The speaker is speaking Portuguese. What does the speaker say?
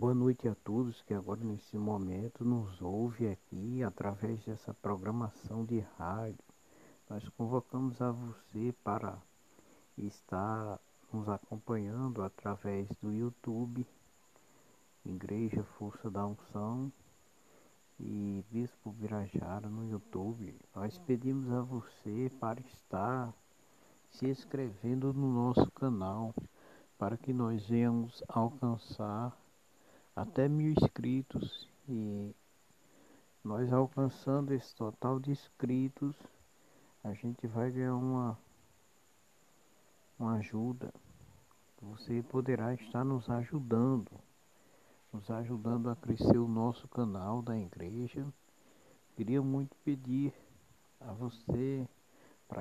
Boa noite a todos que agora nesse momento nos ouve aqui através dessa programação de rádio. Nós convocamos a você para estar nos acompanhando através do YouTube, Igreja Força da Unção e Bispo Virajara no YouTube. Nós pedimos a você para estar se inscrevendo no nosso canal para que nós venhamos alcançar até mil inscritos e nós alcançando esse total de inscritos a gente vai ganhar uma uma ajuda. Você poderá estar nos ajudando nos ajudando a crescer o nosso canal da igreja. Queria muito pedir a você